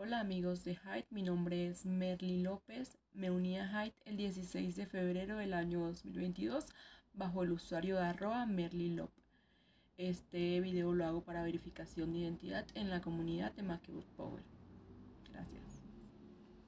Hola amigos de Hyde, mi nombre es Merly López. Me uní a Hyde el 16 de febrero del año 2022 bajo el usuario de arroba Merly Lop. Este video lo hago para verificación de identidad en la comunidad de Macbook Power.